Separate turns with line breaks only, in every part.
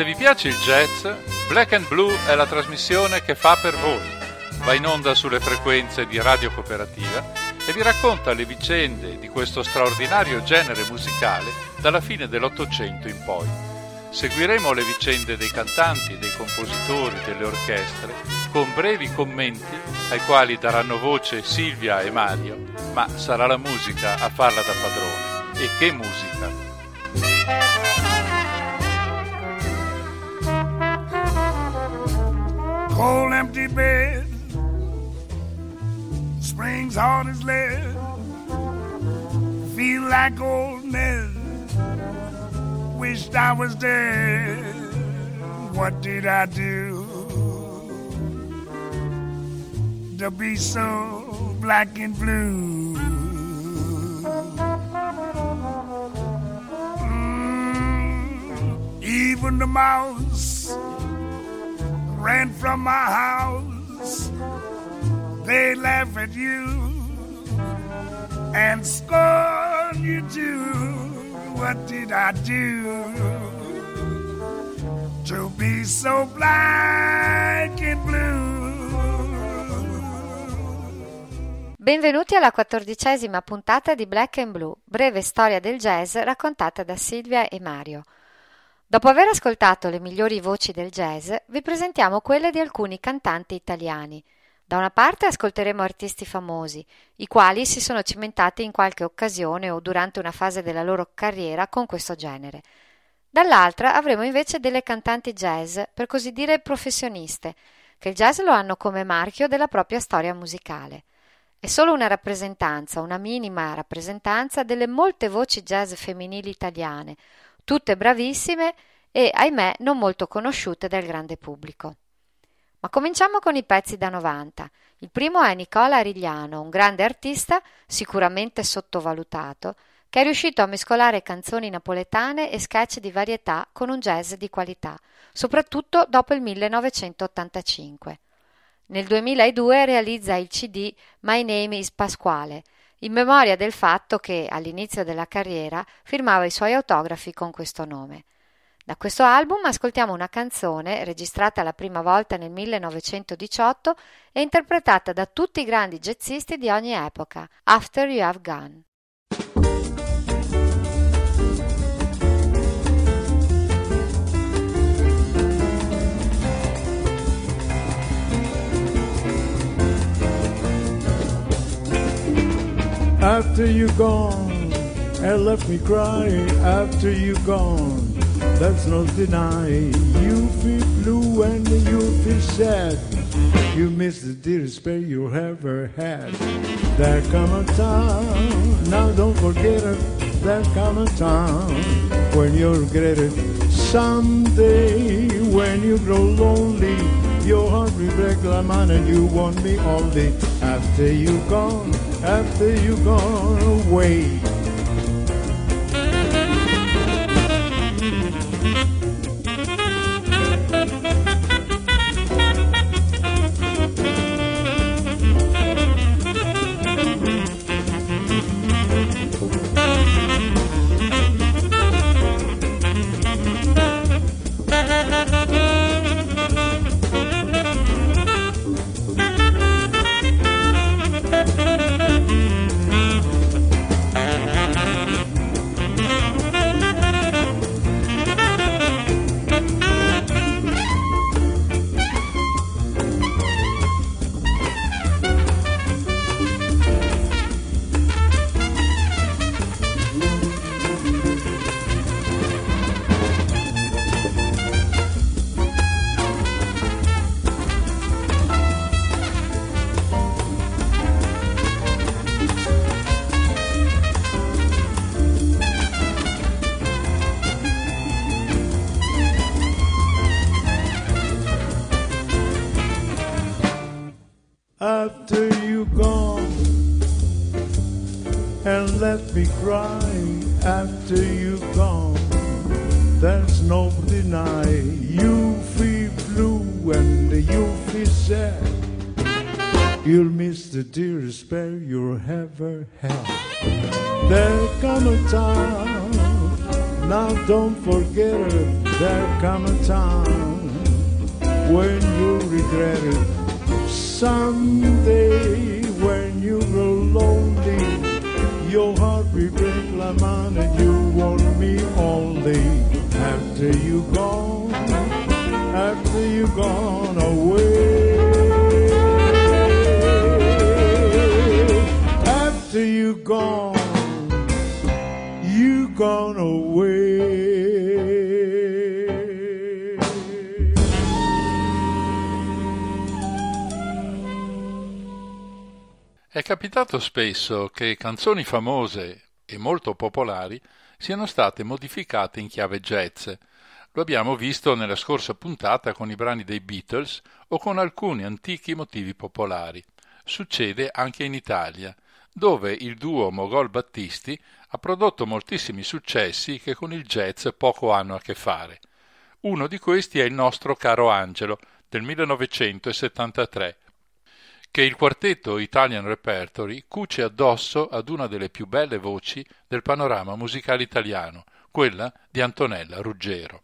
Se vi piace il jazz, Black and Blue è la trasmissione che fa per voi. Va in onda sulle frequenze di Radio Cooperativa e vi racconta le vicende di questo straordinario genere musicale dalla fine dell'Ottocento in poi. Seguiremo le vicende dei cantanti, dei compositori, delle orchestre, con brevi commenti ai quali daranno voce Silvia e Mario, ma sarà la musica a farla da padrone. E che musica!
Cold empty bed, springs hard as lead, feel like oldness, wished I was dead. What did I do to be so black and blue? Mm, even the mouse ran from my house. They laugh at you and scorn you too. What did I do to be so black and blue?
Benvenuti alla quattordicesima puntata di Black and Blue, breve storia del jazz raccontata da Silvia e Mario. Dopo aver ascoltato le migliori voci del jazz, vi presentiamo quelle di alcuni cantanti italiani. Da una parte ascolteremo artisti famosi, i quali si sono cimentati in qualche occasione o durante una fase della loro carriera con questo genere. Dall'altra avremo invece delle cantanti jazz, per così dire professioniste, che il jazz lo hanno come marchio della propria storia musicale. È solo una rappresentanza, una minima rappresentanza delle molte voci jazz femminili italiane, tutte bravissime e, ahimè, non molto conosciute dal grande pubblico. Ma cominciamo con i pezzi da 90. Il primo è Nicola Arigliano, un grande artista, sicuramente sottovalutato, che è riuscito a mescolare canzoni napoletane e sketch di varietà con un jazz di qualità, soprattutto dopo il 1985. Nel 2002 realizza il CD My Name is Pasquale, in memoria del fatto che all'inizio della carriera firmava i suoi autografi con questo nome. Da questo album ascoltiamo una canzone registrata la prima volta nel 1918 e interpretata da tutti i grandi jazzisti di ogni epoca, After You Have Gone.
After you gone and left me crying, after you gone, that's no denying. You feel blue and you feel sad. You miss the dearest spell you ever had. There come a time, now don't forget it. There come a time when you'll regret it. Someday when you grow lonely, your heart will break like mine and you want me all day. After you gone, after you gone away. Left me cry after you gone, there's no deny you feel blue and you feel sad. You'll miss the dearest pair you'll ever have. There come a time, Now don't forget it, there come a time when you'll regret it. Someday you gone, you gone away.
È capitato spesso che canzoni famose e molto popolari siano state modificate in chiave jazz. Lo abbiamo visto nella scorsa puntata con i brani dei Beatles o con alcuni antichi motivi popolari. Succede anche in Italia, dove il duo Mogol Battisti ha prodotto moltissimi successi che con il jazz poco hanno a che fare. Uno di questi è il nostro caro Angelo del 1973 che il quartetto Italian Repertory cuce addosso ad una delle più belle voci del panorama musicale italiano, quella di Antonella Ruggero.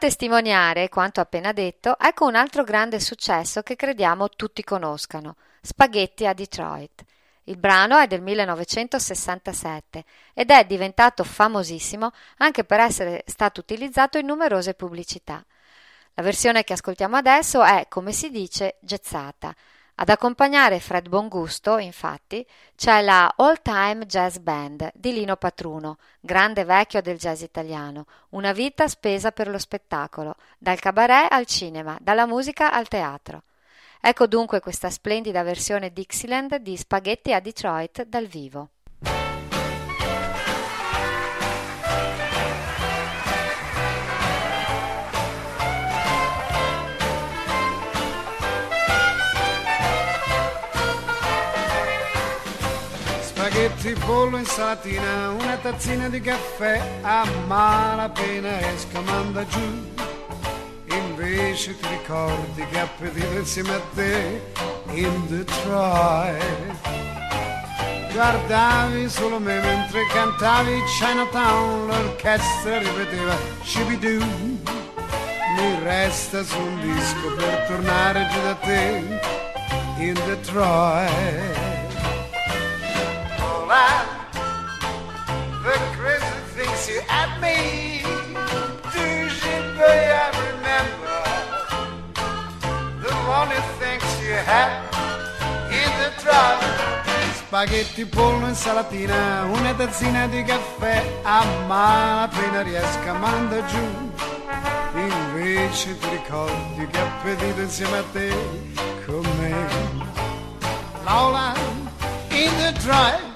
Testimoniare quanto appena detto, ecco un altro grande successo che crediamo tutti conoscano, Spaghetti a Detroit. Il brano è del 1967 ed è diventato famosissimo anche per essere stato utilizzato in numerose pubblicità. La versione che ascoltiamo adesso è, come si dice, gezzata. Ad accompagnare Fred Bongusto, infatti, c'è la All Time Jazz Band di Lino Patruno, grande vecchio del jazz italiano, una vita spesa per lo spettacolo, dal cabaret al cinema, dalla musica al teatro. Ecco dunque questa splendida versione Dixieland di Spaghetti a Detroit dal vivo.
Spaghetti, pollo, insalatina, una tazzina di caffè a malapena e scamanda giù. Invece ti ricordi che appetito insieme a te in Detroit guardavi solo me mentre cantavi Chinatown l'orchestra ripeteva Shibidoo mi resta su un disco per tornare giù da te in Detroit All the crazy things you at me do you I remember the morning things you had in the truck. Spaghetti, pollo, insalatina, una tazzina di caffè, a malapena riesco a mandare giù. Invece ti ricordi che appetito insieme a te con me. Lola in the drive.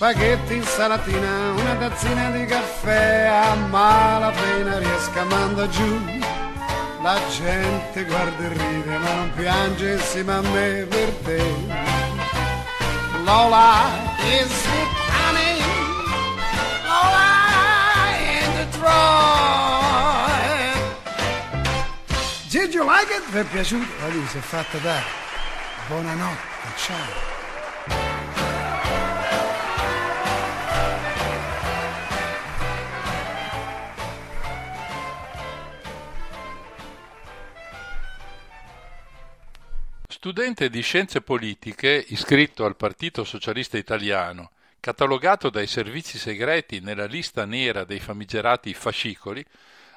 Spaghetti, insalatina, una tazzina di caffè, a malapena riesco a mandare giù. La gente guarda e ride, ma non piange insieme a me per te. Lola is it honey? Lola in Detroit. Did you like it? Vi è piaciuto? La si è fatta dare. Buonanotte, ciao.
Studente di scienze politiche, iscritto al Partito Socialista Italiano, catalogato dai servizi segreti nella lista nera dei famigerati fascicoli,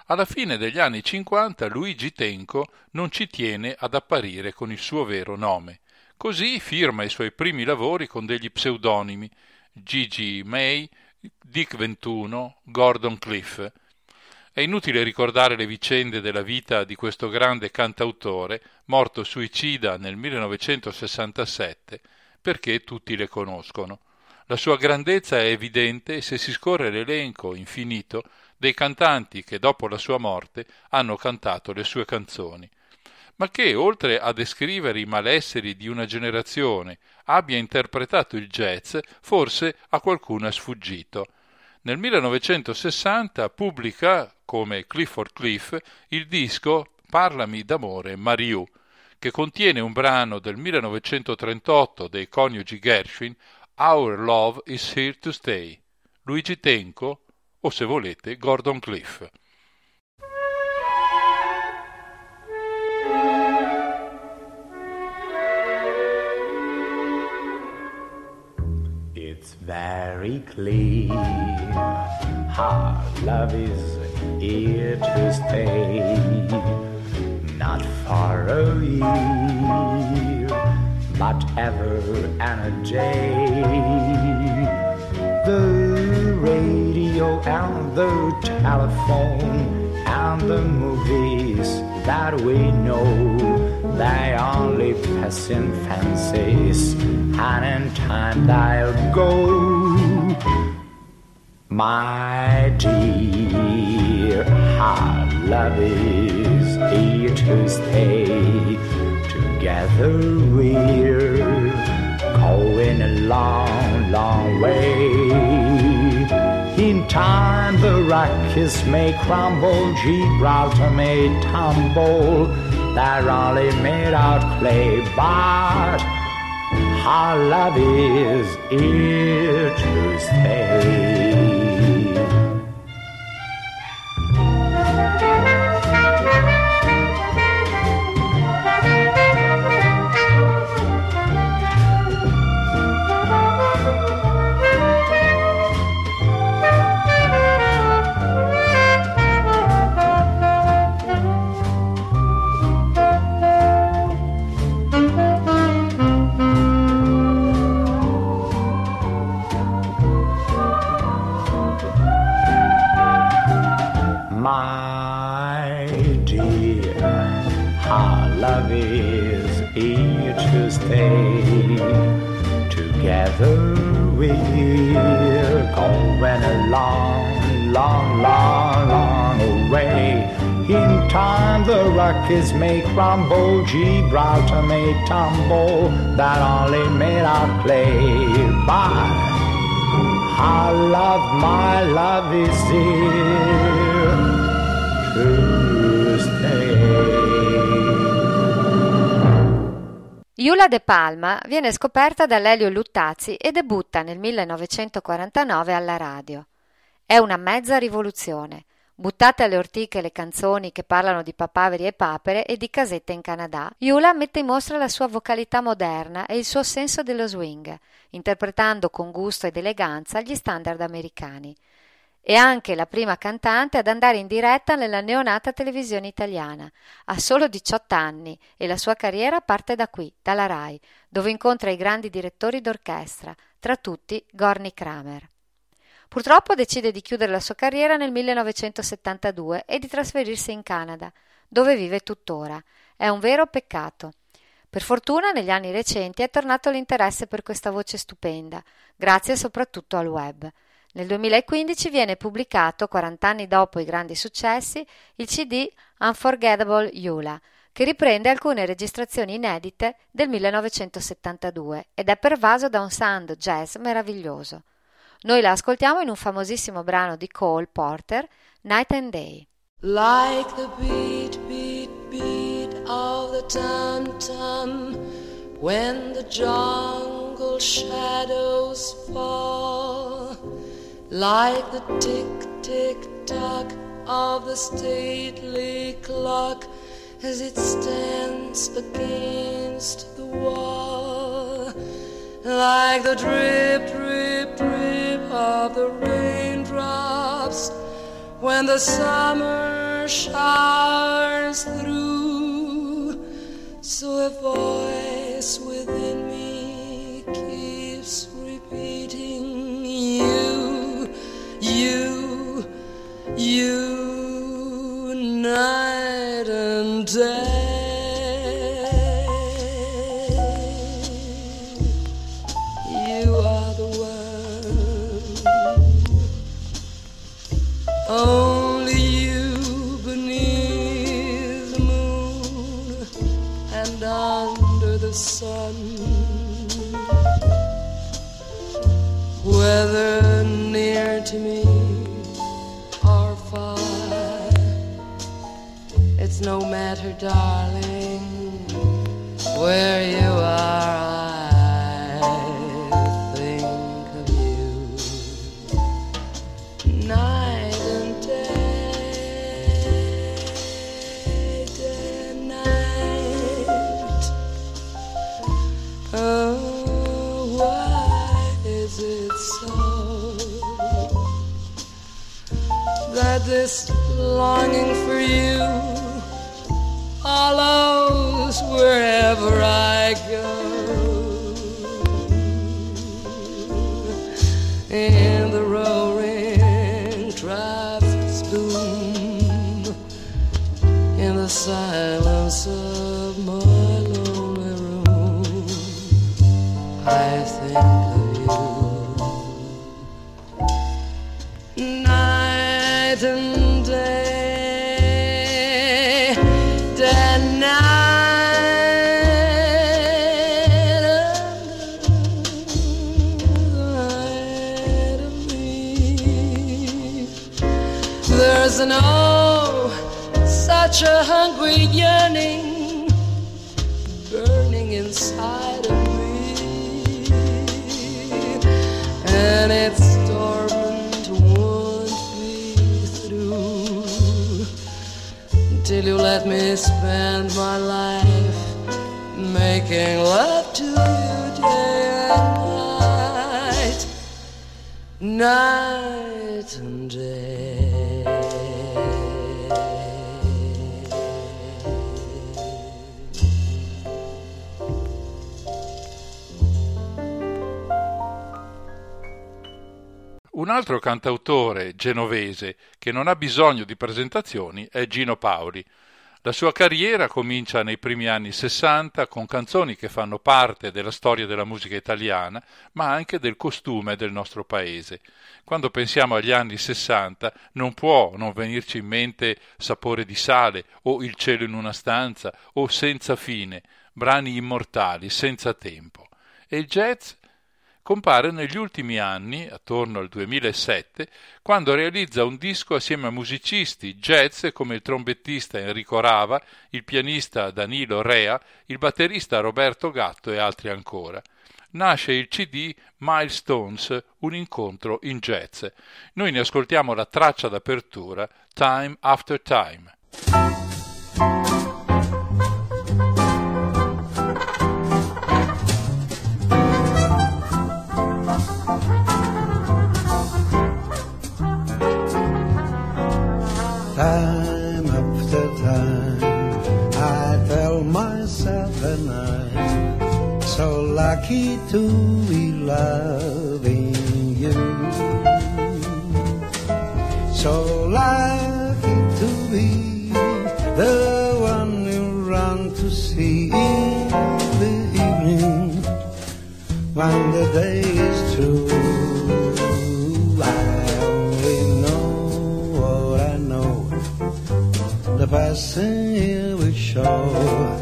alla fine degli anni 50 Luigi Tenco non ci tiene ad apparire con il suo vero nome. Così firma i suoi primi lavori con degli pseudonimi Gigi May, Dick Ventuno, Gordon Cliff. È inutile ricordare le vicende della vita di questo grande cantautore, morto suicida nel 1967, perché tutti le conoscono. La sua grandezza è evidente se si scorre l'elenco infinito dei cantanti che dopo la sua morte hanno cantato le sue canzoni, ma che, oltre a descrivere i malesseri di una generazione, abbia interpretato il jazz, forse a qualcuno è sfuggito. Nel 1960 pubblica, come Clifford Cliff, il disco Parlami d'amore Mariù, che contiene un brano del 1938 dei coniugi Gershwin, Our Love is Here to Stay, Luigi Tenco o se volete Gordon Cliff.
Very clear. Our love is here to stay, not far away, but ever and a day. The radio and the telephone and the movies that we know, they only passing fancies, and in time they'll go. My dear, our love is here to stay. Together we're going a long, long way. In time the Rockies may crumble, Gibraltar may tumble. They're only made out clay, but our love is here to stay. Rockies may crumble, Gibraltar may tumble, that only made out clay. Bye. Our love, my love is here to stay.
Iula De Palma viene scoperta da Lelio Luttazzi e debutta nel 1949 alla radio. È una mezza rivoluzione. Buttate alle ortiche le canzoni che parlano di papaveri e papere e di casette in Canada, Iula mette in mostra la sua vocalità moderna e il suo senso dello swing, interpretando con gusto ed eleganza gli standard americani. È anche la prima cantante ad andare in diretta nella neonata televisione italiana. Ha solo 18 anni e la sua carriera parte da qui, dalla RAI, dove incontra i grandi direttori d'orchestra, tra tutti Gorny Kramer. Purtroppo decide di chiudere la sua carriera nel 1972 e di trasferirsi in Canada, dove vive tuttora. È un vero peccato. Per fortuna negli anni recenti è tornato l'interesse per questa voce stupenda, grazie soprattutto al web. Nel 2015 viene pubblicato, 40 anni dopo i grandi successi, il CD Unforgettable Yula, che riprende alcune registrazioni inedite del 1972 ed è pervaso da un sound jazz meraviglioso. Noi la ascoltiamo in un famosissimo brano di Cole Porter, Night and Day.
Like the beat, beat, beat of the tum tum when the jungle shadows fall. Like the tick, tick, tock of the stately clock as it stands against the wall. Like the drip, drip of the raindrops when the summer showers through. So a voice within me keeps repeating you, you, you, darling, night and day.
Un altro cantautore genovese che non ha bisogno di presentazioni è Gino Paoli. La sua carriera comincia nei primi anni 60 con canzoni che fanno parte della storia della musica italiana, ma anche del costume del nostro paese. Quando pensiamo agli anni 60 non può non venirci in mente Sapore di sale o Il cielo in una stanza o Senza fine, brani immortali, senza tempo. E il jazz compare negli ultimi anni, attorno al 2007, quando realizza un disco assieme a musicisti jazz come il trombettista Enrico Rava, il pianista Danilo Rea, il batterista Roberto Gatto e altri ancora. Nasce il CD Milestones, un incontro in jazz. Noi ne ascoltiamo la traccia d'apertura Time After Time.
Lucky to loving you. So lucky to be the one you run to see in the evening when the day is through. I only know what I know. The passing here will show.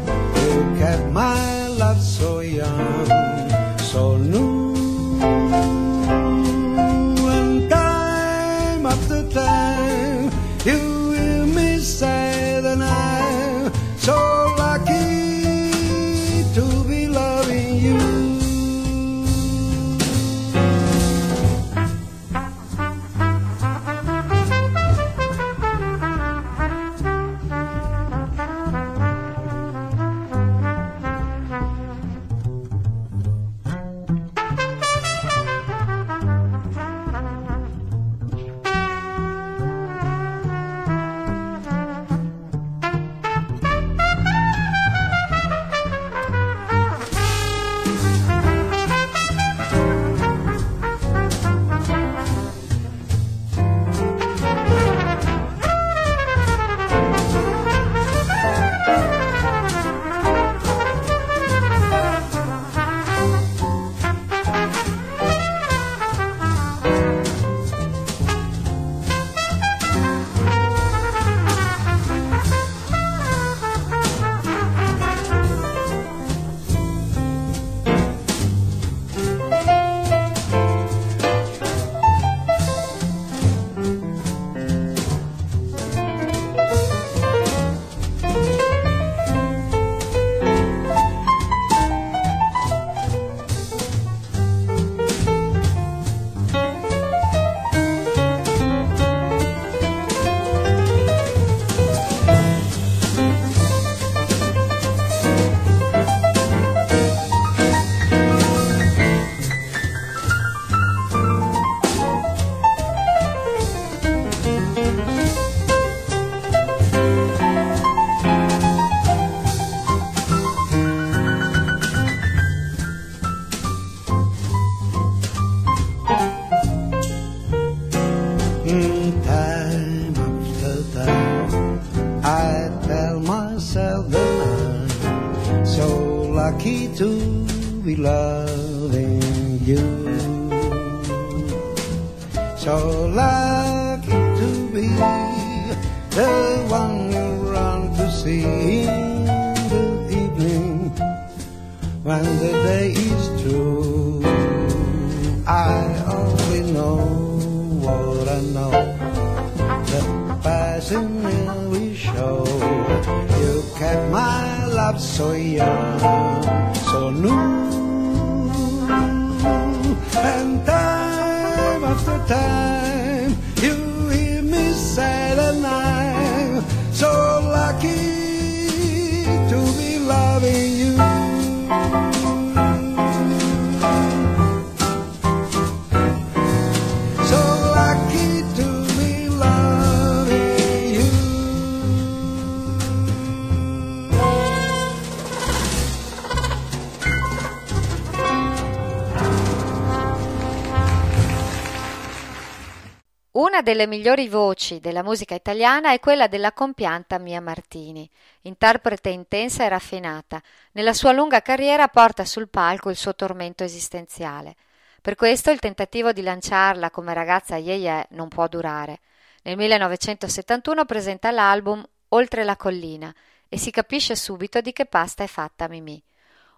Delle migliori voci della musica italiana è quella della compianta Mia Martini, interprete intensa e raffinata. Nella sua lunga carriera porta sul palco il suo tormento esistenziale. Per questo il tentativo di lanciarla come ragazza yeye non può durare. Nel 1971 presenta l'album Oltre la collina e si capisce subito di che pasta è fatta Mimì.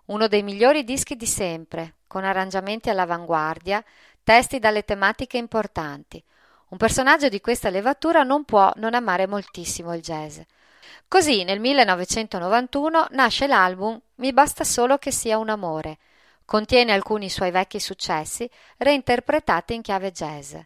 Uno dei migliori dischi di sempre, con arrangiamenti all'avanguardia, testi dalle tematiche importanti. Un personaggio di questa levatura non può non amare moltissimo il jazz. Così nel 1991 nasce l'album Mi basta solo che sia un amore. Contiene alcuni suoi vecchi successi reinterpretati in chiave jazz.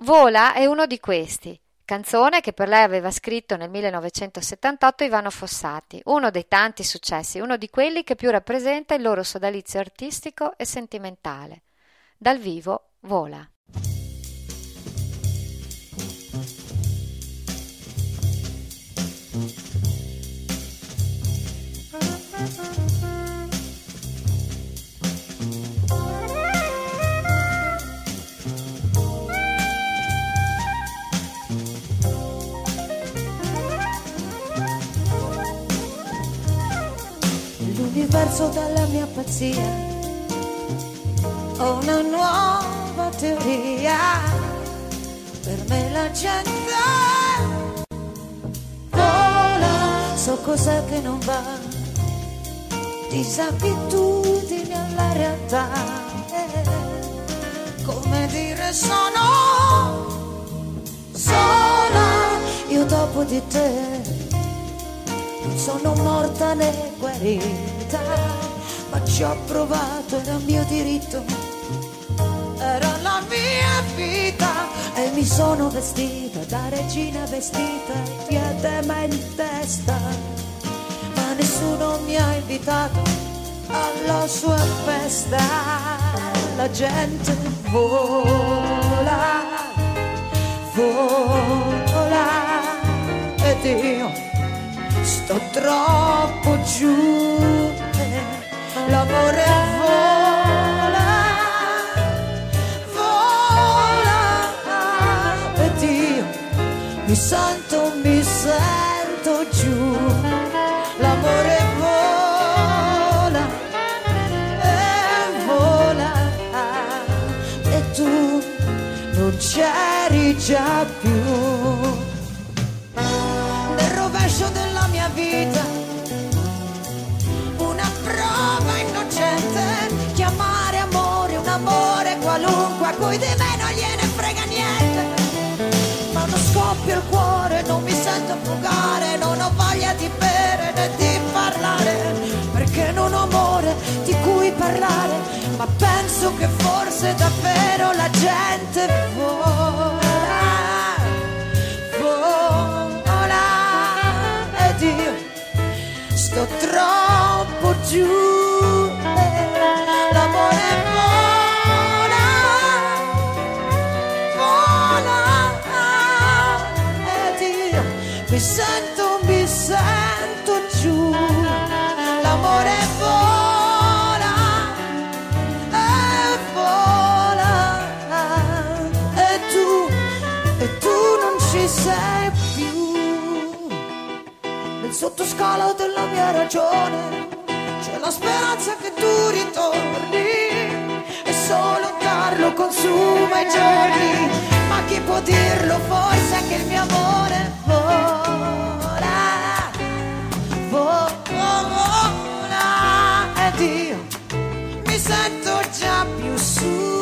Vola è uno di questi, canzone che per lei aveva scritto nel 1978 Ivano Fossati, uno dei tanti successi, uno di quelli che più rappresenta il loro sodalizio artistico e sentimentale. Dal vivo vola.
L'universo dalla mia pazzia. Ho una nuova teoria, per me la gente. Vola, so cos'è che non va, disabitudine alla realtà, come dire sono sola, io dopo di te. Non sono morta né guarita, ma ci ho provato, era mio diritto, era la mia vita e mi sono vestita da regina vestita, diadema in testa, ma nessuno mi ha invitato alla sua festa, la gente vola, vola ed io sto troppo giù, l'amore vola, vola, ed io mi sento, a cui di me non gliene frega niente. Ma non scoppia il cuore, non mi sento fugare, non ho voglia di bere né di parlare, perché non ho amore di cui parlare, ma penso che forse davvero la gente vola vola ed io sto troppo giù mi sento, mi sento giù, l'amore vola, e vola, e tu, e tu non ci sei più, nel sottoscalo della mia ragione c'è la speranza che tu ritorni. E solo Carlo consuma i giorni, ma chi può dirlo? Forse che il mio amore vola. sola ed io mi sento già più su.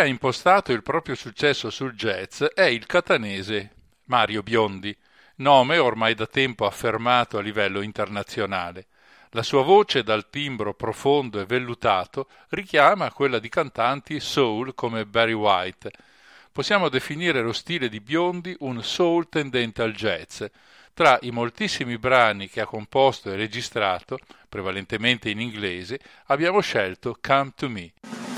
ha impostato il proprio successo sul jazz è il catanese Mario Biondi, nome ormai da tempo affermato a livello internazionale. La sua voce dal timbro profondo e vellutato richiama quella di cantanti soul come Barry White. Possiamo definire lo stile di Biondi un soul tendente al jazz. Tra i moltissimi brani che ha composto e registrato, prevalentemente in inglese, abbiamo scelto Come to Me.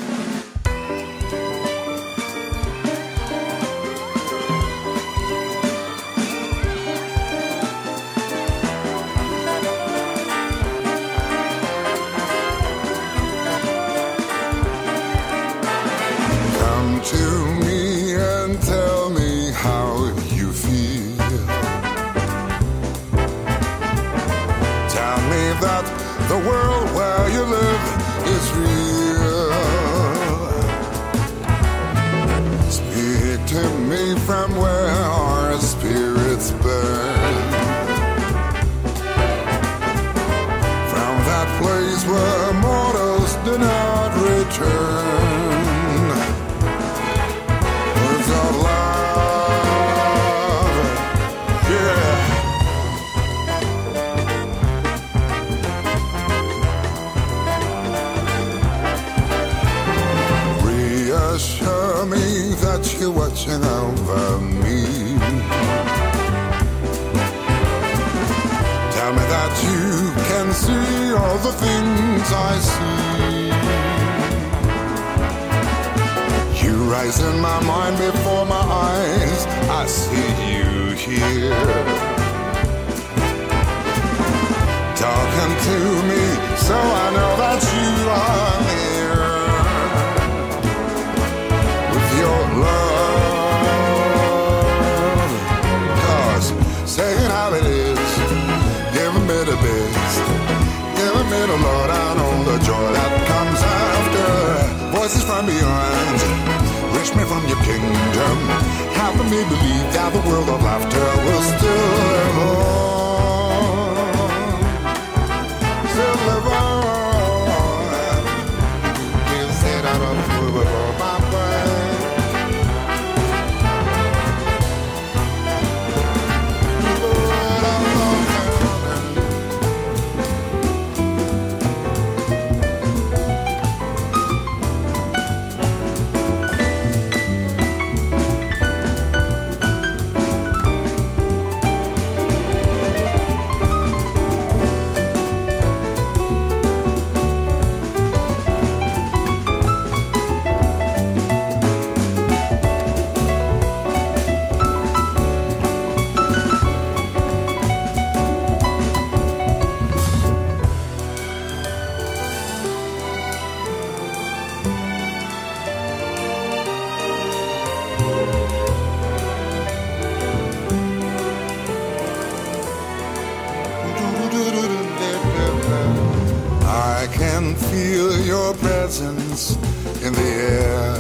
In the
air.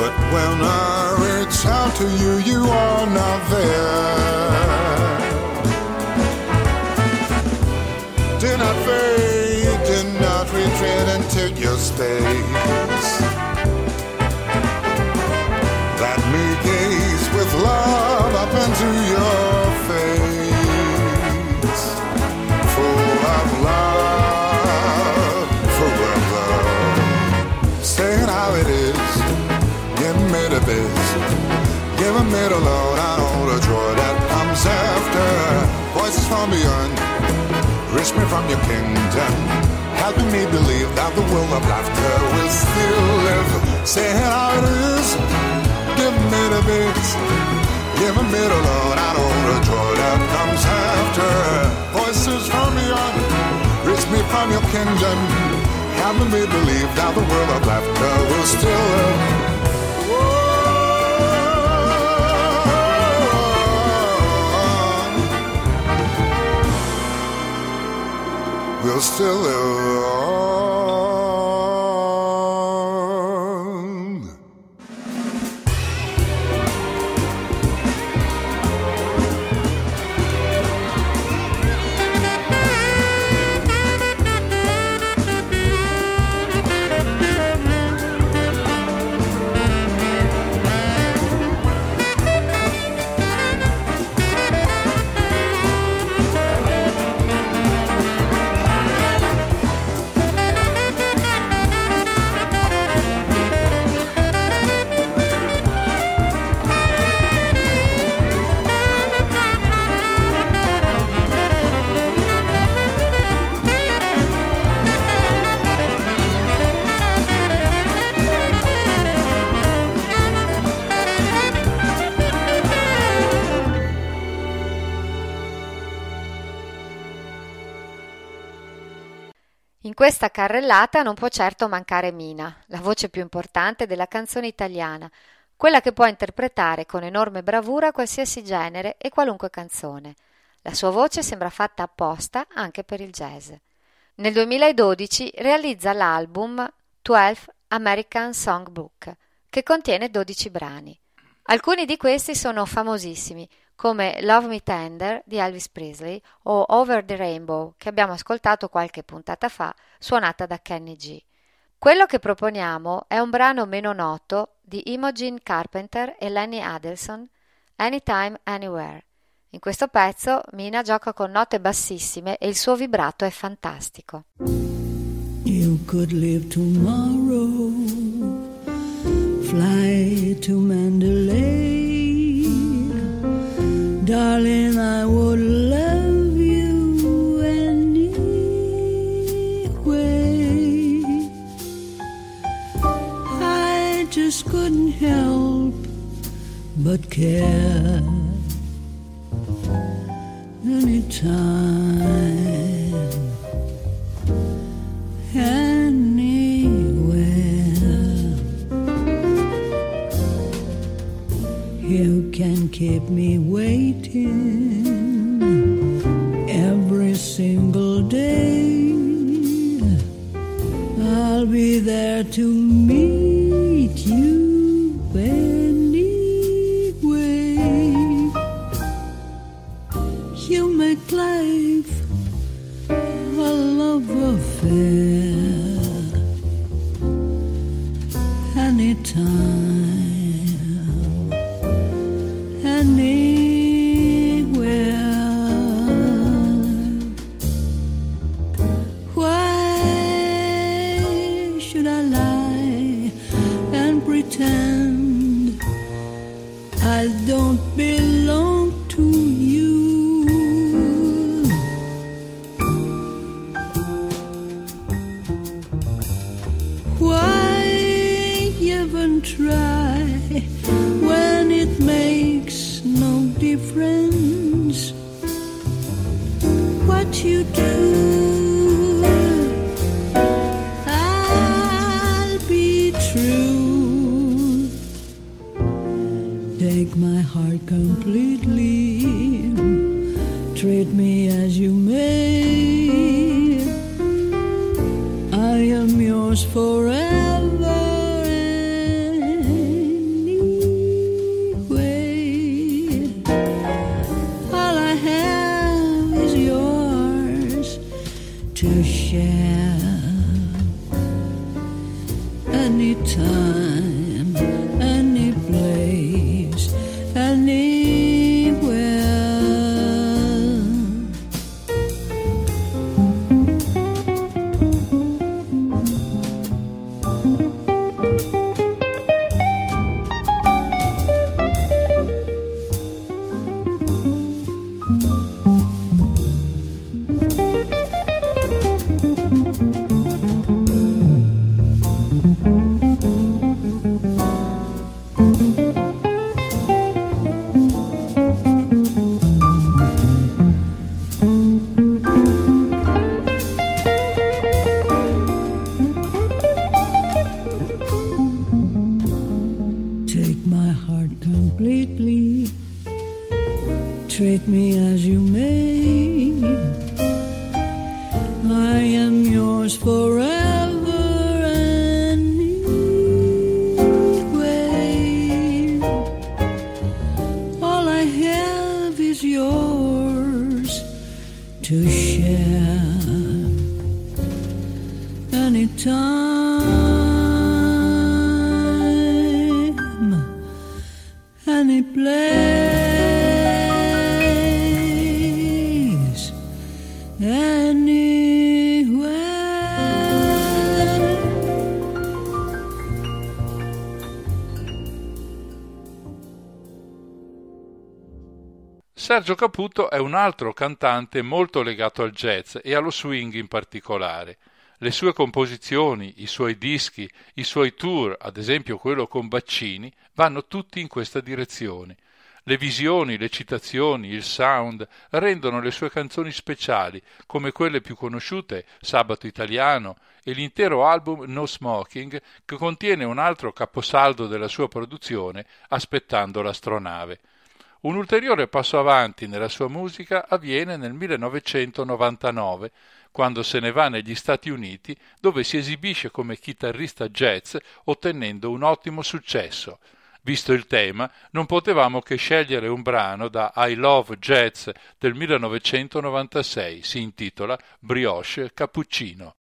But when I reach out to you, you are not there. Did not fade, did not retreat into your space. Voices from beyond, reach me from your kingdom. Helping me believe that the world of laughter will still live. Saying how it is, give me the biz. Give me the load, I know the joy that comes after. Voices from beyond, reach me from your kingdom. Helping me believe that the world of laughter will still live. Still live on.
Questa carrellata non può certo mancare Mina, la voce più importante della canzone italiana, quella che può interpretare con enorme bravura qualsiasi genere e qualunque canzone. La sua voce sembra fatta apposta anche per il jazz. Nel 2012 realizza l'album 12 American Songbook, che contiene 12 brani. Alcuni di questi sono famosissimi, come Love Me Tender di Elvis Presley o Over the Rainbow, che abbiamo ascoltato qualche puntata fa, suonata da Kenny G. Quello che proponiamo è un brano meno noto di Imogen Carpenter e Lenny Adelson, Anytime Anywhere. In questo pezzo Mina gioca con note bassissime e il suo vibrato è fantastico.
You could live tomorrow, fly to Mandalay. Darling, I would love you anyway. I just couldn't help but care anytime. Anywhere can keep me waiting every single day. I'll be there to meet you anyway. You make life a love affair anytime,
Sergio Caputo è un altro cantante molto legato al jazz e allo swing in particolare. Le sue composizioni, i suoi dischi, i suoi tour, ad esempio quello con Baccini, vanno tutti in questa direzione. Le visioni, le citazioni, il sound rendono le sue canzoni speciali, come quelle più conosciute, Sabato Italiano, e l'intero album No Smoking, che contiene un altro caposaldo della sua produzione, Aspettando l'astronave. Un ulteriore passo avanti nella sua musica avviene nel 1999, quando se ne va negli Stati Uniti, dove si esibisce come chitarrista jazz ottenendo un ottimo successo. Visto il tema, non potevamo che scegliere un brano da I Love Jazz del 1996, si intitola Brioche Cappuccino.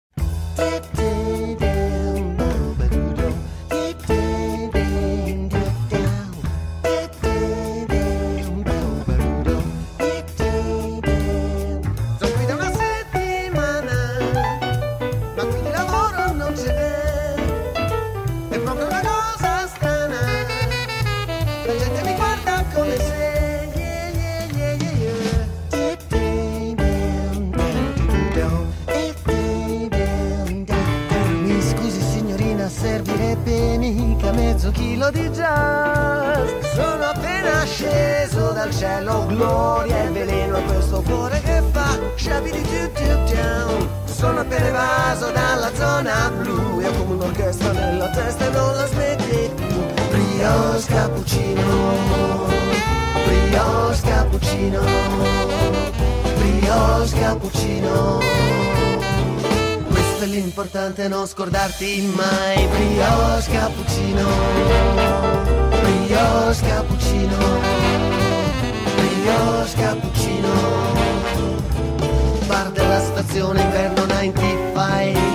Chilo di jazz. Sono appena sceso dal cielo, gloria e veleno a questo cuore che fa shabby down. Sono appena evaso dalla zona blu e ho come un'orchestra nella testa e non la smette più. Brioche cappuccino, brioche cappuccino, brioche cappuccino. È l'importante, non scordarti mai. Brioche cappuccino, brioche cappuccino, brioche cappuccino. Bar della stazione inverno 95.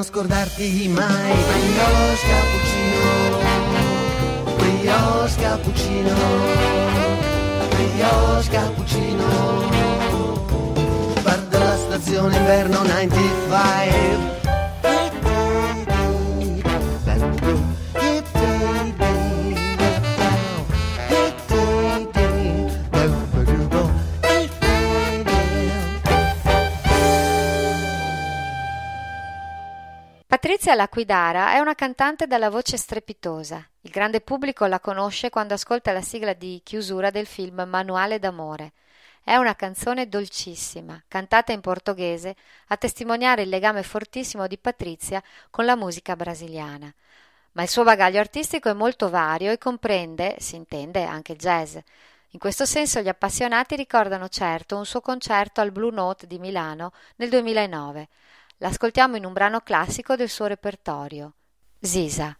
Non scordarti mai. Brioche cappuccino, brioche cappuccino, brioche cappuccino. Guarda la stazione inverno 95.
Patrizia Laquidara è una cantante dalla voce strepitosa. Il grande pubblico la conosce quando ascolta la sigla di chiusura del film Manuale d'amore. È una canzone dolcissima, cantata in portoghese, a testimoniare il legame fortissimo di Patrizia con la musica brasiliana. Ma il suo bagaglio artistico è molto vario e comprende, si intende, anche jazz. In questo senso gli appassionati ricordano certo un suo concerto al Blue Note di Milano nel 2009. L'ascoltiamo in un brano classico del suo repertorio, Zisa.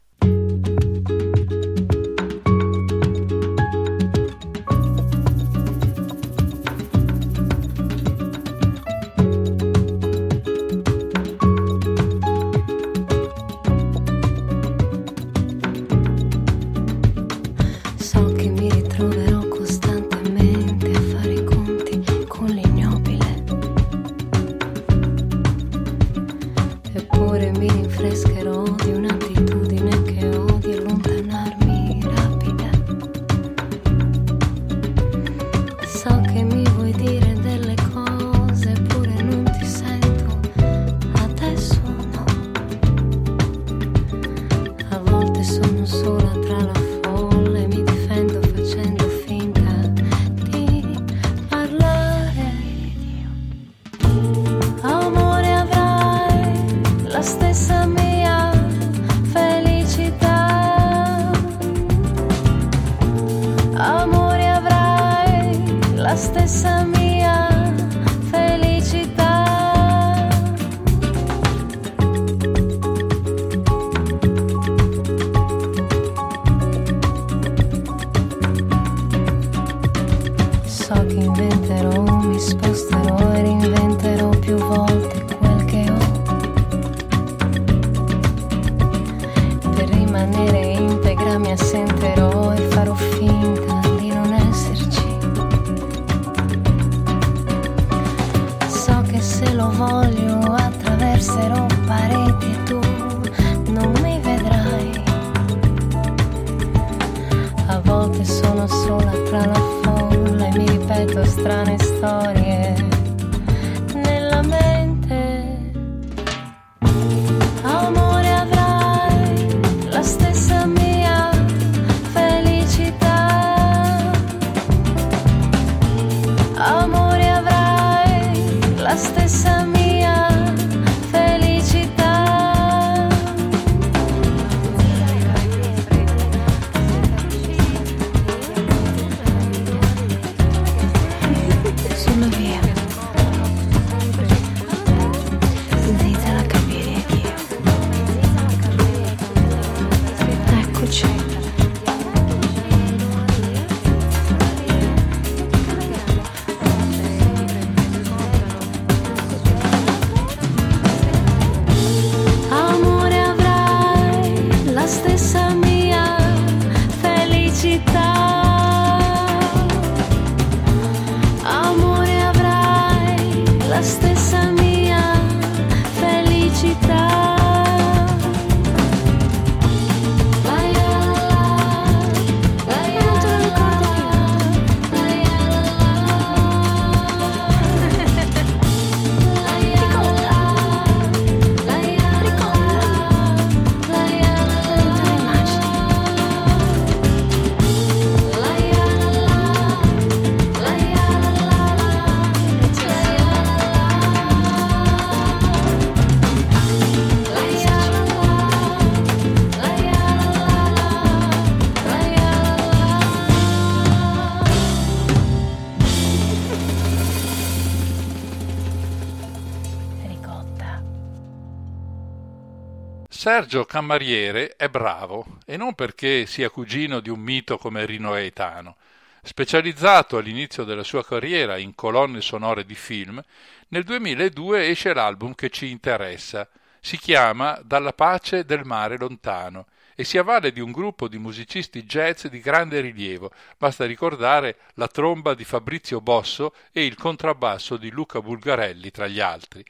Sergio Cammariere è bravo e non perché sia cugino di un mito come Rino Gaetano. Specializzato all'inizio della sua carriera in colonne sonore di film, nel 2002 esce l'album che ci interessa. Si chiama Dalla pace del mare lontano e si avvale di un gruppo di musicisti jazz di grande rilievo. Basta ricordare la tromba di Fabrizio Bosso e il contrabbasso di Luca Bulgarelli tra gli altri.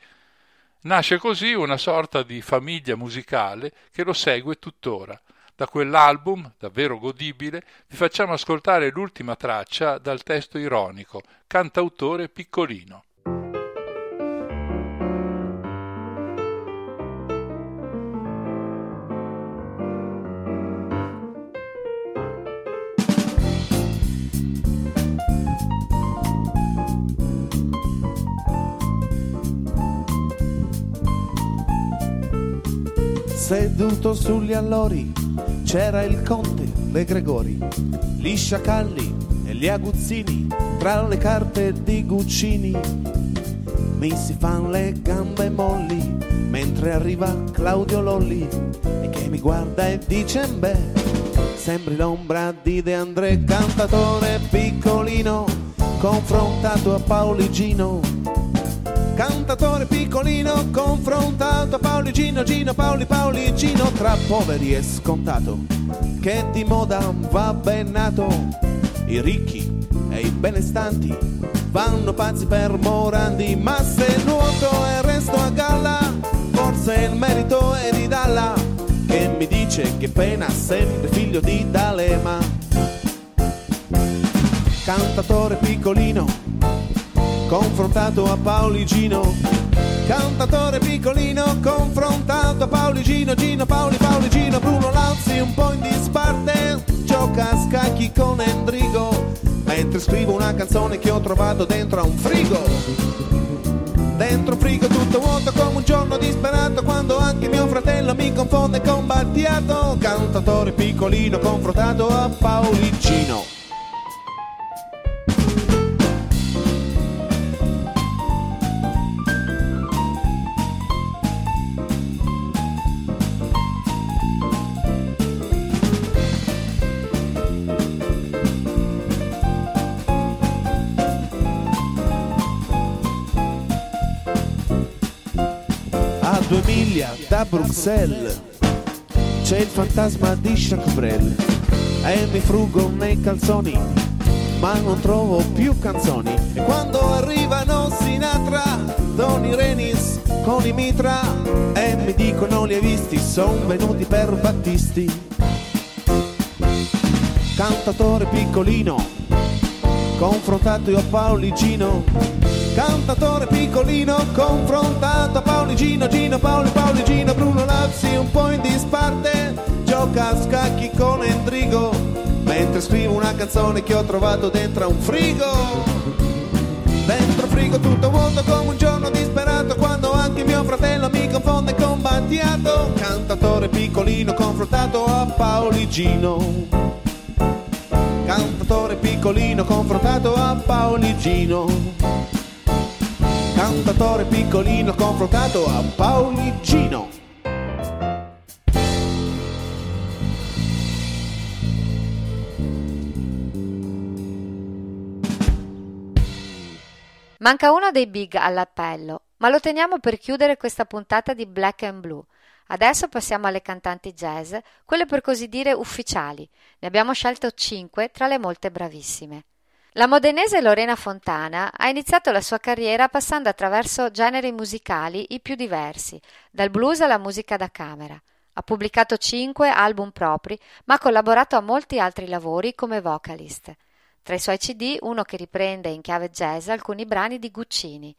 Nasce così una sorta di famiglia musicale che lo segue tuttora. Da quell'album, davvero godibile, vi facciamo ascoltare l'ultima traccia dal testo ironico, Cantautore piccolino.
Seduto sugli allori c'era il conte De Gregori, gli sciacalli e gli aguzzini tra le carte di Guccini. Mi si fan le gambe molli mentre arriva Claudio Lolli e che mi guarda e dice beh, sembri l'ombra di De André, cantatore piccolino, confrontato a Pauligino cantatore piccolino confrontato a Paoli Gino Gino Paoli Paoli Gino tra poveri e scontato che di moda va ben nato. I ricchi e i benestanti vanno pazzi per Morandi ma se nuoto e resto a galla. Forse il merito è di Dalla che mi dice che pena sempre figlio di D'Alema. Cantatore piccolino confrontato a Pauligino. Cantatore piccolino confrontato a Pauligino Gino Paoli Pauligino Bruno Lauzi un po' in disparte. Gioca a scacchi con Endrigo mentre scrivo una canzone che ho trovato dentro a un frigo. Dentro frigo tutto vuoto come un giorno disperato quando anche mio fratello mi confonde con Battiato. Cantatore piccolino confrontato a Pauligino da Bruxelles. C'è il fantasma di Jacques Brel. E mi frugo nei calzoni ma non trovo più canzoni. E quando arrivano Sinatra Tony Renis con i mitra e mi dicono li hai visti? Sono venuti per Battisti. Cantatore piccolino confrontato io a Pauligino cantatore piccolino confrontato a Pauligino, Gino, Paoli, Pauligino, Bruno Lazzi un po' in disparte, gioca a scacchi con Endrigo, mentre scrivo una canzone che ho trovato dentro a un frigo. Dentro frigo tutto vuoto come un giorno disperato quando anche mio fratello mi confonde con Battiato, cantatore piccolino confrontato a Pauligino. Cantatore piccolino confrontato a Pauligino cantatore piccolino confrontato a Pauligino.
Manca uno dei big all'appello, ma lo teniamo per chiudere questa puntata di Black and Blue. Adesso passiamo alle cantanti jazz, quelle per così dire ufficiali. Ne abbiamo scelte cinque tra le molte bravissime. La modenese Lorena Fontana ha iniziato la sua carriera passando attraverso generi musicali i più diversi, dal blues alla musica da camera. Ha pubblicato cinque album propri, ma ha collaborato a molti altri lavori come vocalist. Tra i suoi CD uno che riprende in chiave jazz alcuni brani di Guccini.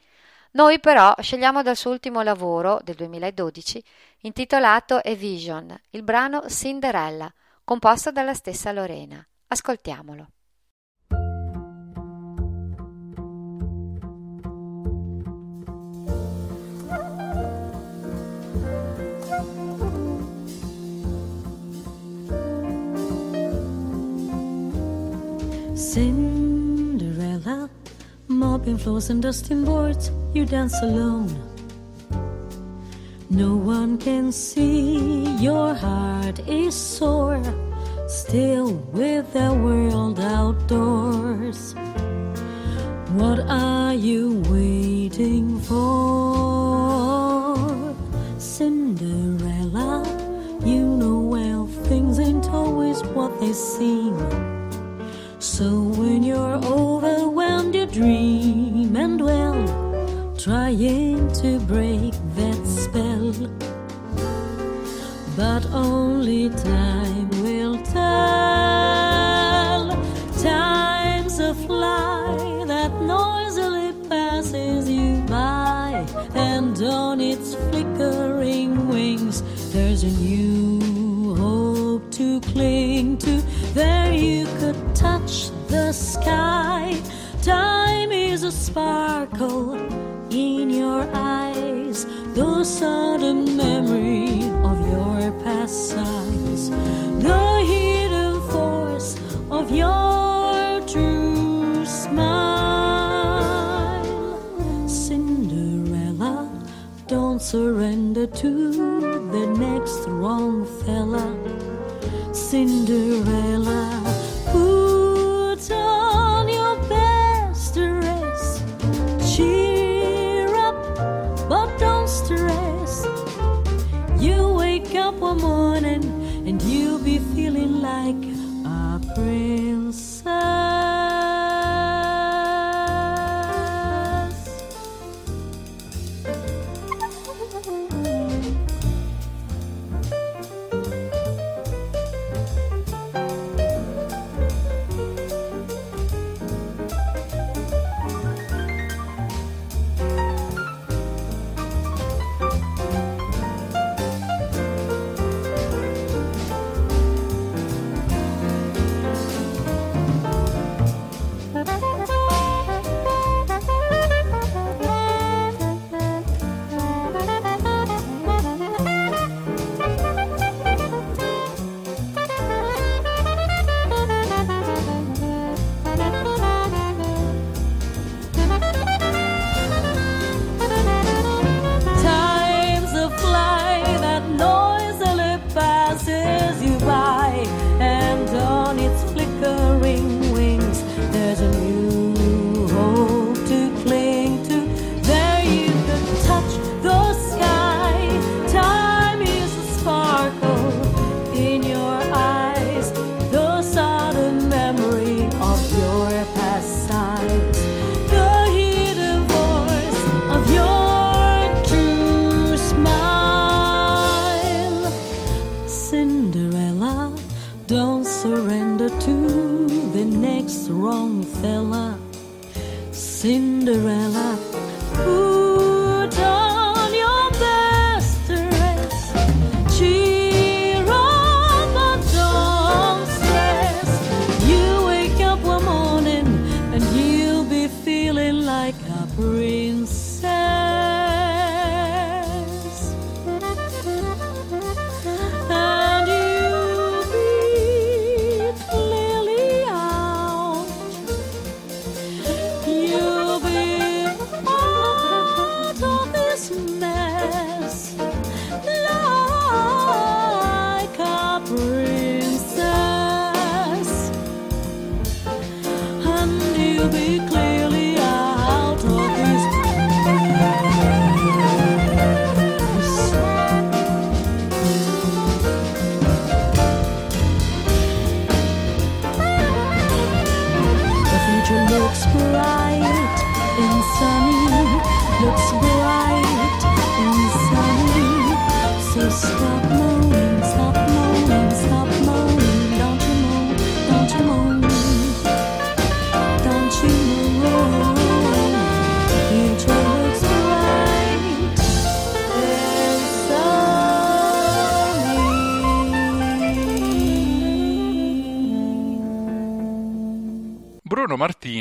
Noi però scegliamo dal suo ultimo lavoro, del 2012, intitolato A Vision, il brano Cinderella, composto dalla stessa Lorena. Ascoltiamolo.
Cinderella, mopping floors and dusting boards, you dance alone. No one can see your heart is sore. still with the world outdoors. What are you waiting for? Cinderella, you know well things ain't always what they seem. So when you're overwhelmed, you dream and dwell, trying to break that spell. But only time will tell. Time's a fly that noisily passes you by, and on its flickering wings, there's a new hope to cling sky. Time is a sparkle in your eyes, the memory of your past sighs, the hidden force of your true smile. Cinderella, don't surrender to the next wrong fella. Cinderella, a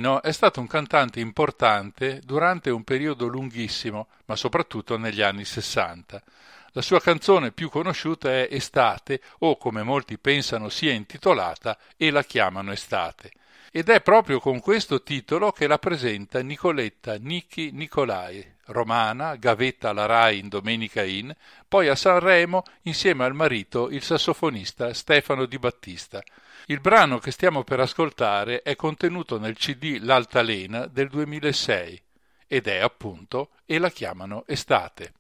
Martino è stato un cantante importante durante un periodo lunghissimo, ma soprattutto negli anni Sessanta. La sua canzone più conosciuta è Estate o, come molti pensano sia intitolata, E la chiamano Estate. ed è proprio con questo titolo che la presenta Nicoletta Nicchi Nicolai, romana, gavetta alla Rai in Domenica In, poi a Sanremo insieme al marito il sassofonista Stefano Di Battista. Il brano che stiamo per ascoltare è contenuto nel CD L'Altalena del 2006 ed è appunto E la chiamano estate.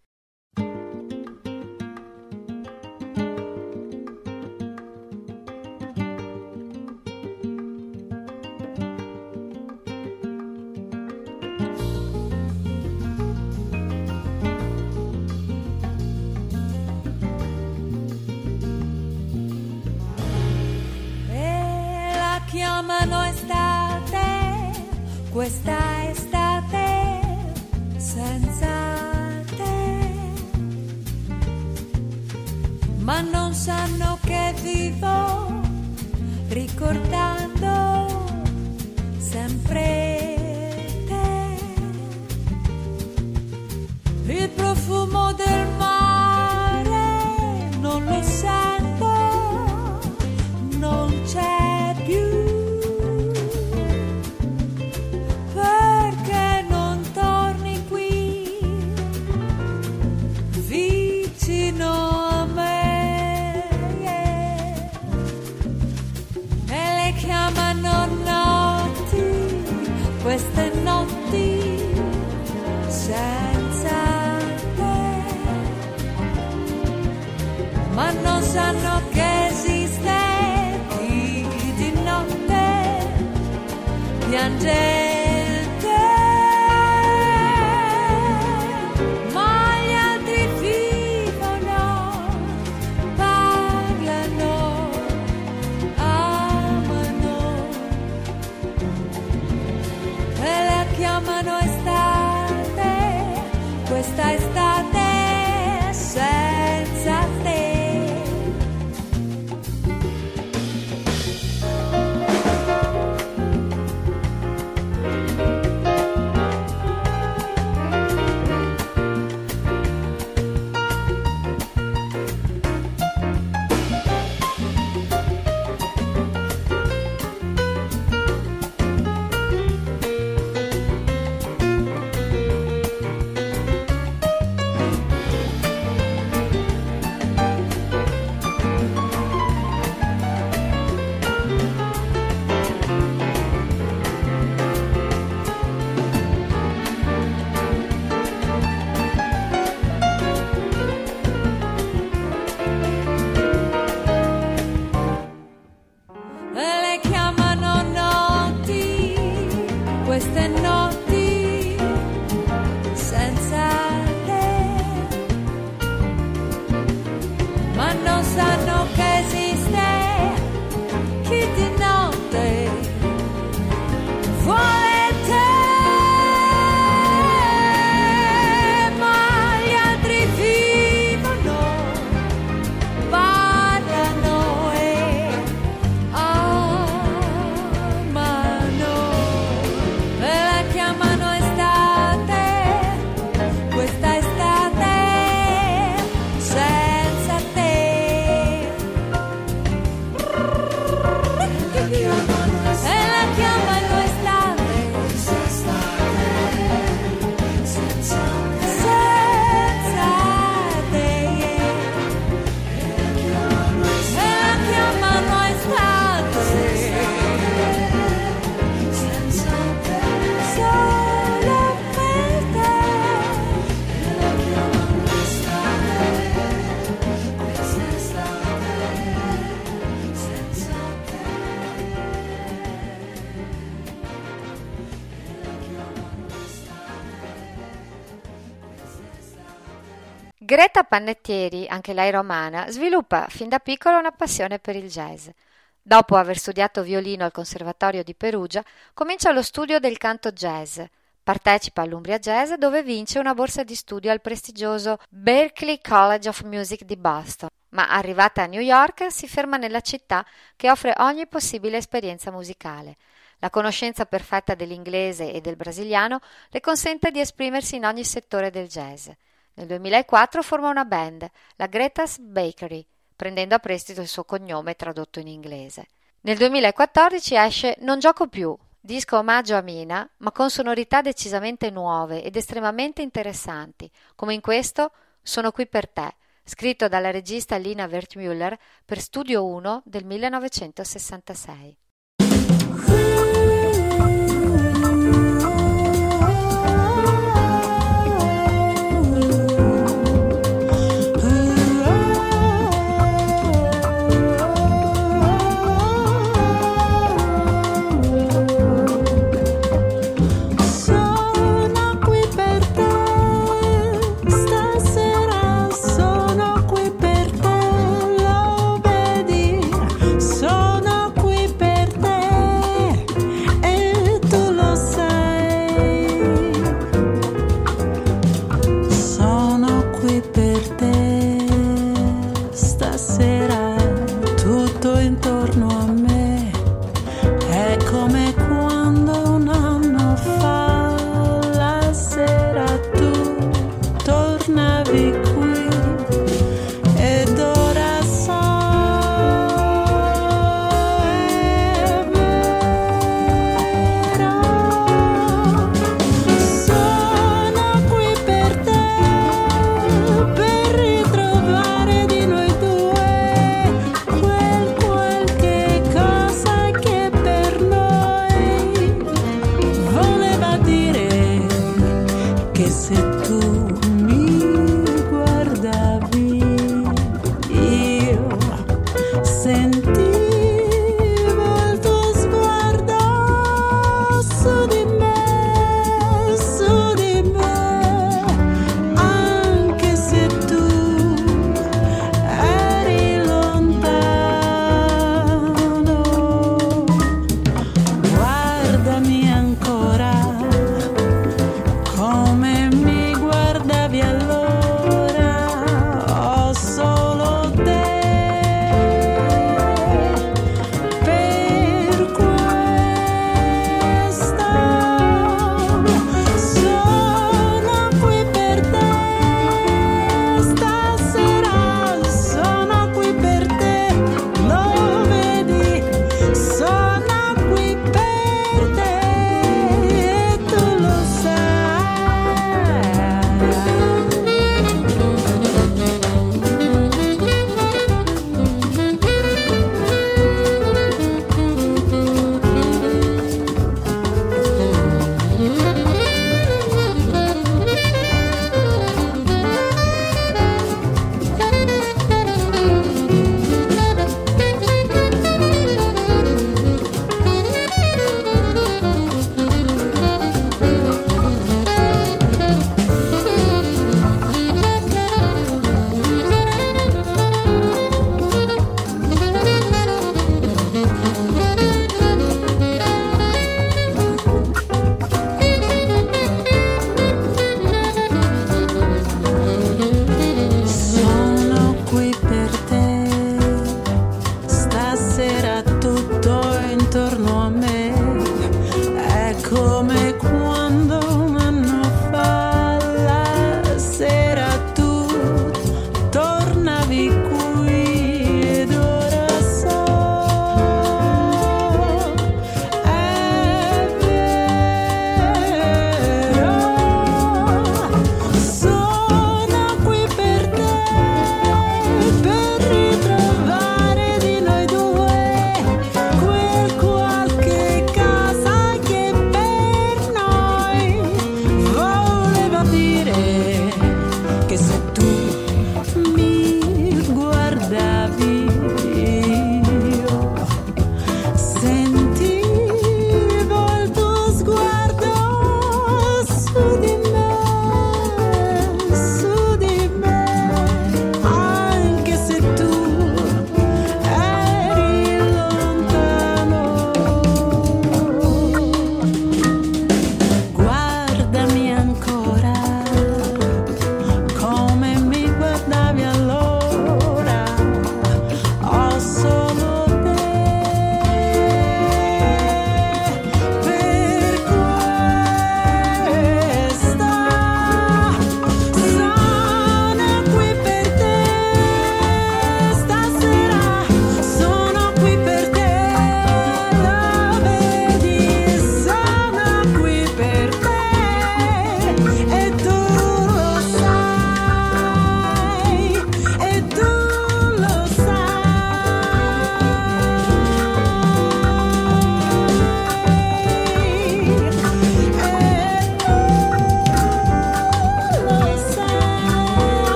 cortar.
Greta Pannettieri, anche lei romana, sviluppa fin da piccola una passione per il jazz. Dopo aver studiato violino al Conservatorio di Perugia, comincia lo studio del canto jazz. Partecipa all'Umbria Jazz dove vince una borsa di studio al prestigioso Berklee College of Music di Boston, ma arrivata a New York si ferma nella città che offre ogni possibile esperienza musicale. La conoscenza perfetta dell'inglese e del brasiliano le consente di esprimersi in ogni settore del jazz. Nel 2004 forma una band, la Greta's Bakery, prendendo a prestito il suo cognome tradotto in inglese.
Nel 2014 esce Non gioco più, disco omaggio a Mina, ma con sonorità decisamente nuove ed estremamente interessanti, come in questo Sono qui per te, scritto dalla regista Lina Wertmüller per Studio 1 del 1966.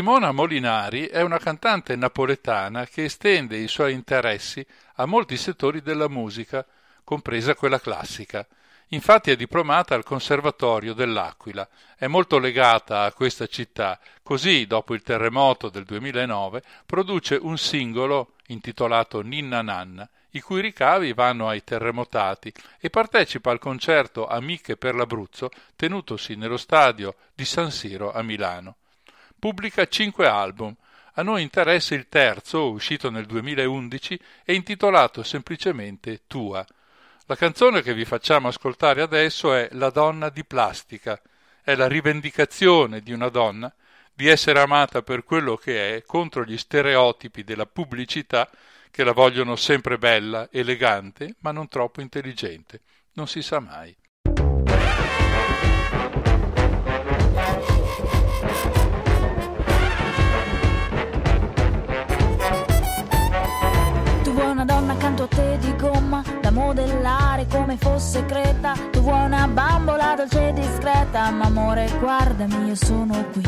Simona Molinari è una cantante napoletana che estende i suoi interessi a molti settori della musica, compresa quella classica. Infatti è diplomata al Conservatorio dell'Aquila, è molto legata a questa città, così dopo il terremoto del 2009 produce un singolo intitolato Ninna Nanna, i cui ricavi vanno ai terremotati e partecipa al concerto Amiche per l'Abruzzo tenutosi nello stadio di San Siro a Milano pubblica cinque album. A noi interessa il terzo, uscito nel 2011 e intitolato semplicemente Tua. La canzone che vi facciamo ascoltare adesso è La donna di plastica. È la rivendicazione di una donna di essere amata per quello che è contro gli stereotipi della pubblicità che la vogliono sempre bella, elegante, ma non troppo intelligente. Non si sa mai.
Come fosse creta. Tu vuoi una bambola dolce e discreta, ma amore guardami, io sono qui.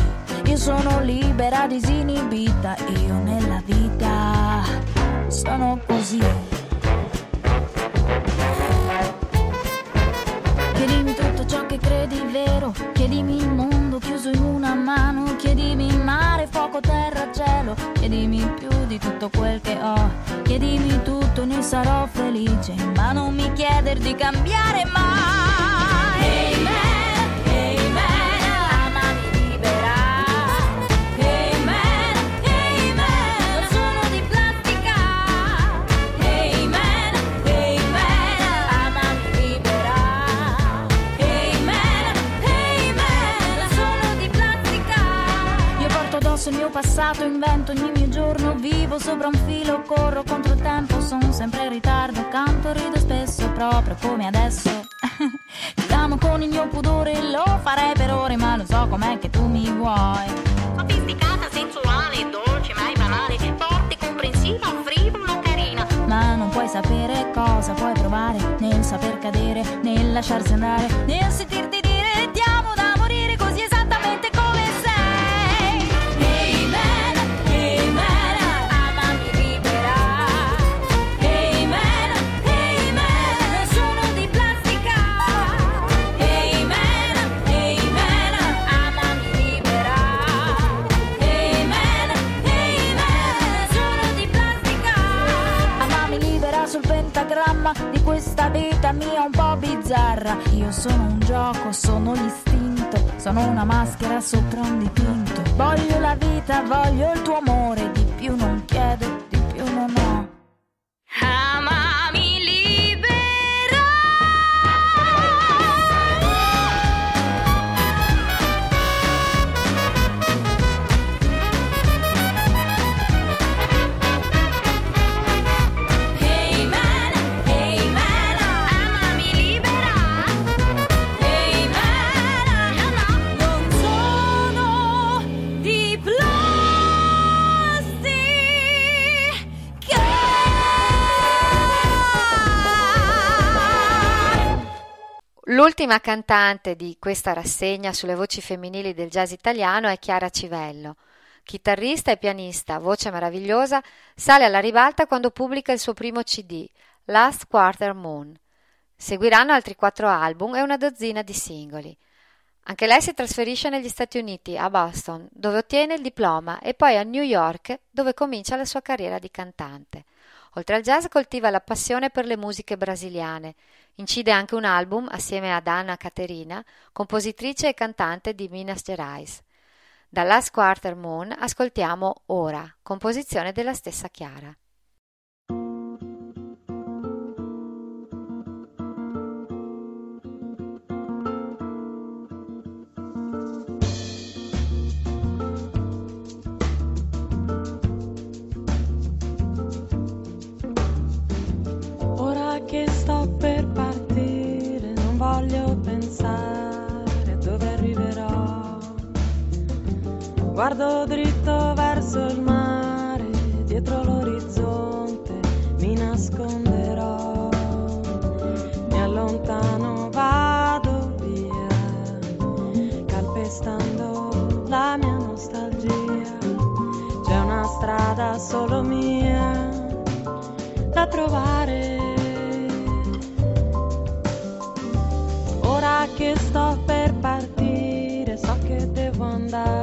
Io sono libera, disinibita, io nella vita sono così. Chiedimi tutto ciò che credi vero, chiedimi il mondo chiuso in una mano, chiedimi mare, fuoco, terra, cielo, chiedimi più di tutto quel che ho, chiedimi tutto, ne sarò felice, ma non mi chieder di cambiare mai. Addosso il mio passato, invento ogni mio giorno, vivo sopra un filo, corro contro il tempo, sono sempre in ritardo, canto, rido spesso, proprio come adesso. Ti amo con il mio pudore, lo farei per ore, ma lo so com'è che tu mi vuoi. Sofisticata, sensuale, dolce, mai banale, forte, comprensiva, frivola, carina. Ma non puoi sapere cosa puoi provare nel saper cadere, nel lasciarsi andare, nel sentirti di questa vita mia un po' bizzarra. Io sono un gioco, sono l'istinto, sono una maschera sopra un dipinto. Voglio la vita, voglio il tuo amore, di più non chiedo,
L'ultima cantante di questa rassegna sulle voci femminili del jazz italiano è Chiara Civello. Chitarrista e pianista, voce meravigliosa, sale alla ribalta quando pubblica il suo primo CD, Last Quarter Moon. Seguiranno altri quattro album e una dozzina di singoli. Anche lei si trasferisce negli Stati Uniti, a Boston, dove ottiene il diploma, e poi a New York, dove comincia la sua carriera di cantante. Oltre al jazz coltiva la passione per le musiche brasiliane. Incide anche un album assieme ad Anna Caterina, compositrice e cantante di Minas Gerais. Da Last Quarter Moon ascoltiamo Ora, composizione della stessa Chiara.
Guardo dritto verso il mare, dietro l'orizzonte mi nasconderò, mi allontano, vado via, calpestando la mia nostalgia.
C'è una strada solo mia da trovare. Ora che sto per partire, so che devo andare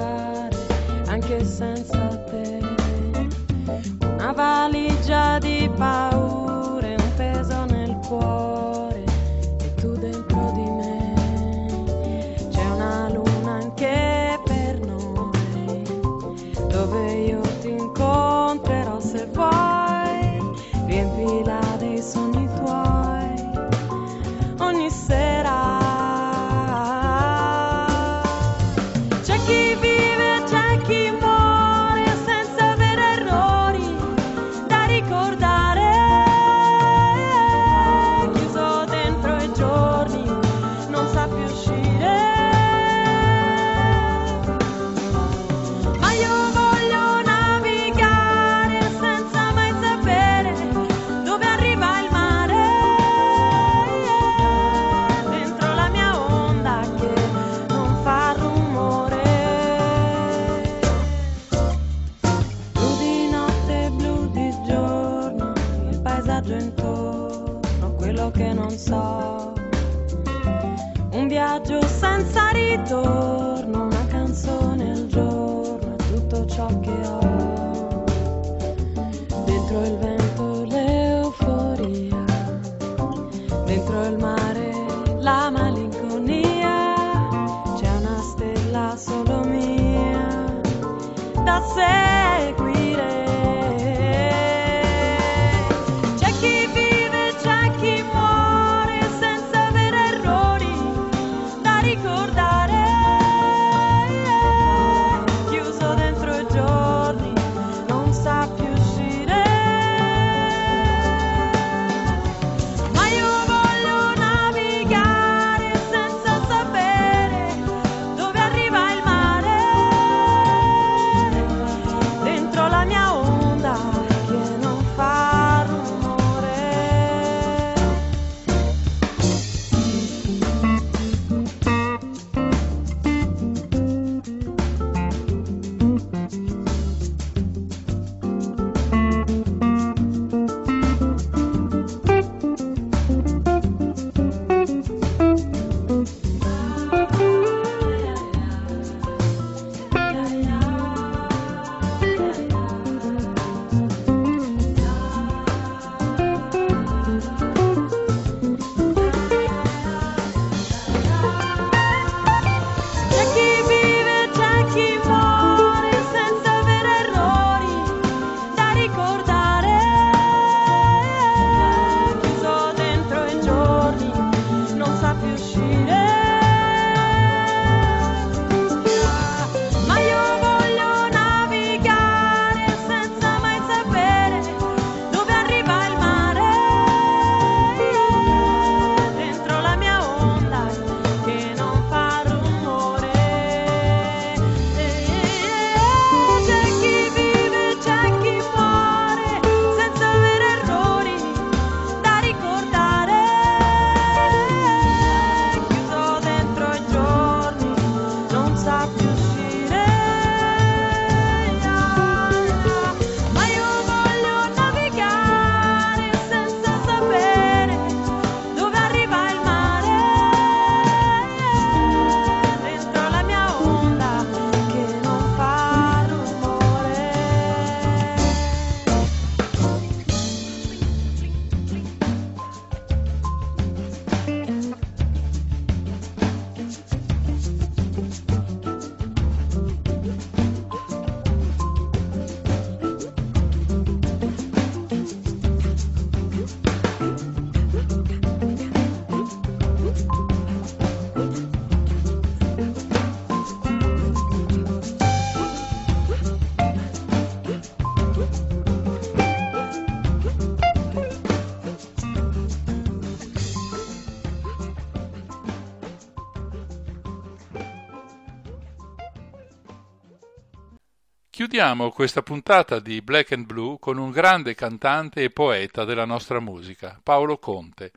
Chiudiamo questa puntata di Black and Blue con un grande cantante e poeta della nostra musica, Paolo Conte.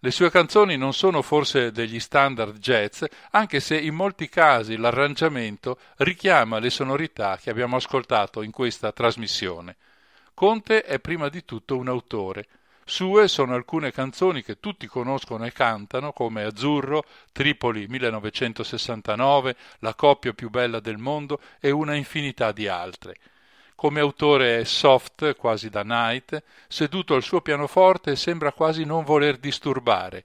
Le sue canzoni non sono forse degli standard jazz, anche se in molti casi l'arrangiamento richiama le sonorità che abbiamo ascoltato in questa trasmissione. Conte è prima di tutto un autore, sue sono alcune canzoni che tutti conoscono e cantano, come Azzurro, Tripoli 1969, La coppia più bella del mondo e una infinità di altre. Come autore è soft, quasi da night, seduto al suo pianoforte e sembra quasi non voler disturbare.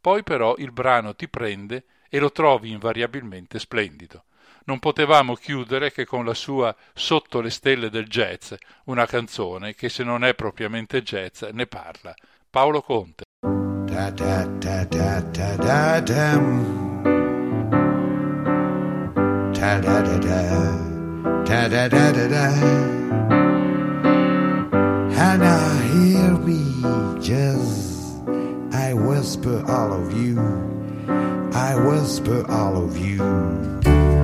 Poi però il brano ti prende e lo trovi invariabilmente splendido. Non potevamo chiudere che con la sua Sotto le stelle del jazz, una canzone che se non è propriamente jazz ne parla. Paolo Conte.
Da da da. And I hear me just I whisper all of you. I whisper all of you.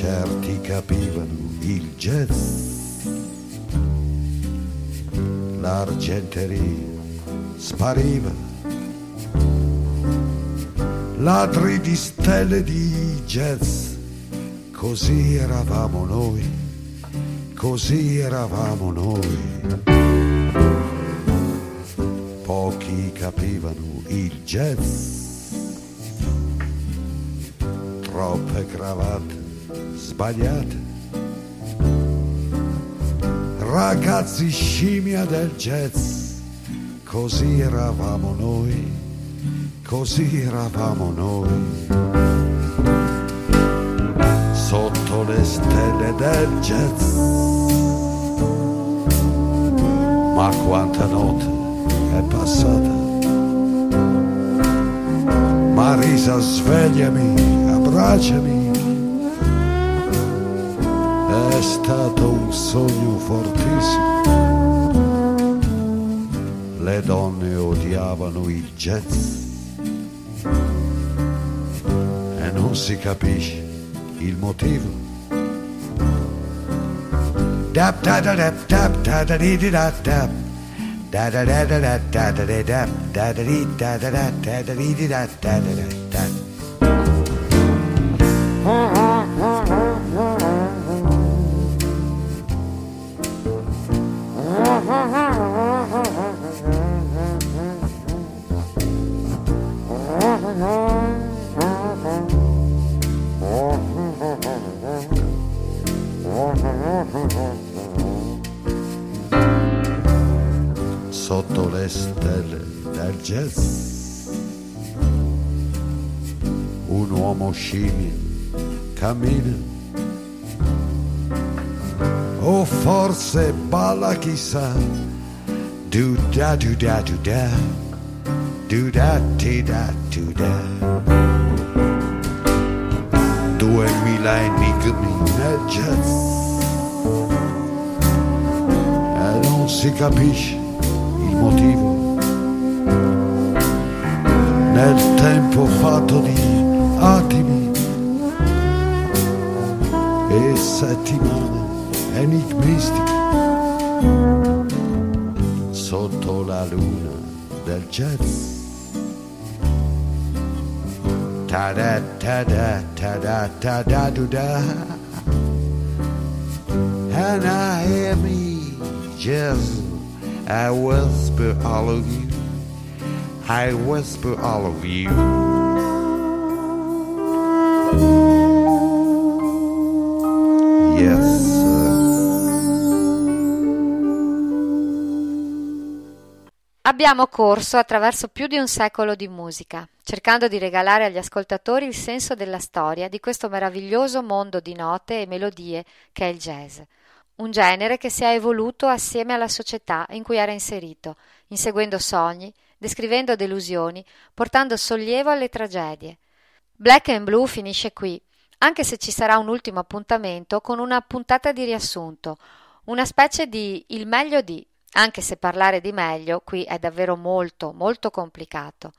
Certi capivano il jazz. L'argenteria spariva. Ladri di stelle di jazz. Così eravamo noi. Così eravamo noi. Pochi capivano il jazz. Troppe cravatte sbagliate. Ragazzi scimmia del jazz, così eravamo noi, così eravamo noi. Sotto le stelle del jazz. Ma quanta notte è passata. Marisa, svegliami, abbracciami. È stato un sogno fortissimo. Le donne odiavano il jazz e non si capisce il motivo. Dap da da dap dap da da di di da dap. Da da da da da da da da da da da da da da da da da da da. Chissà, do da do da do da, do da ti da do da. Duemila enigmi nel jazz, e non si capisce il motivo. Nel tempo fatto di attimi e settimane enigmistiche sotto la luna del jazz. Ta da ta da ta da ta da do da. And I hear me jazz. I whisper all of you. I whisper all of you.
Abbiamo corso attraverso più di un secolo di musica, cercando di regalare agli ascoltatori il senso della storia di questo meraviglioso mondo di note e melodie che è il jazz. Un genere che si è evoluto assieme alla società in cui era inserito, inseguendo sogni, descrivendo delusioni, portando sollievo alle tragedie. Black and Blue finisce qui, anche se ci sarà un ultimo appuntamento con una puntata di riassunto, una specie di il meglio di, anche se parlare di meglio qui è davvero molto, molto complicato.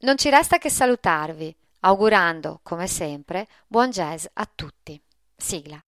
Non ci resta che salutarvi, augurando, come sempre, buon jazz a tutti. Sigla.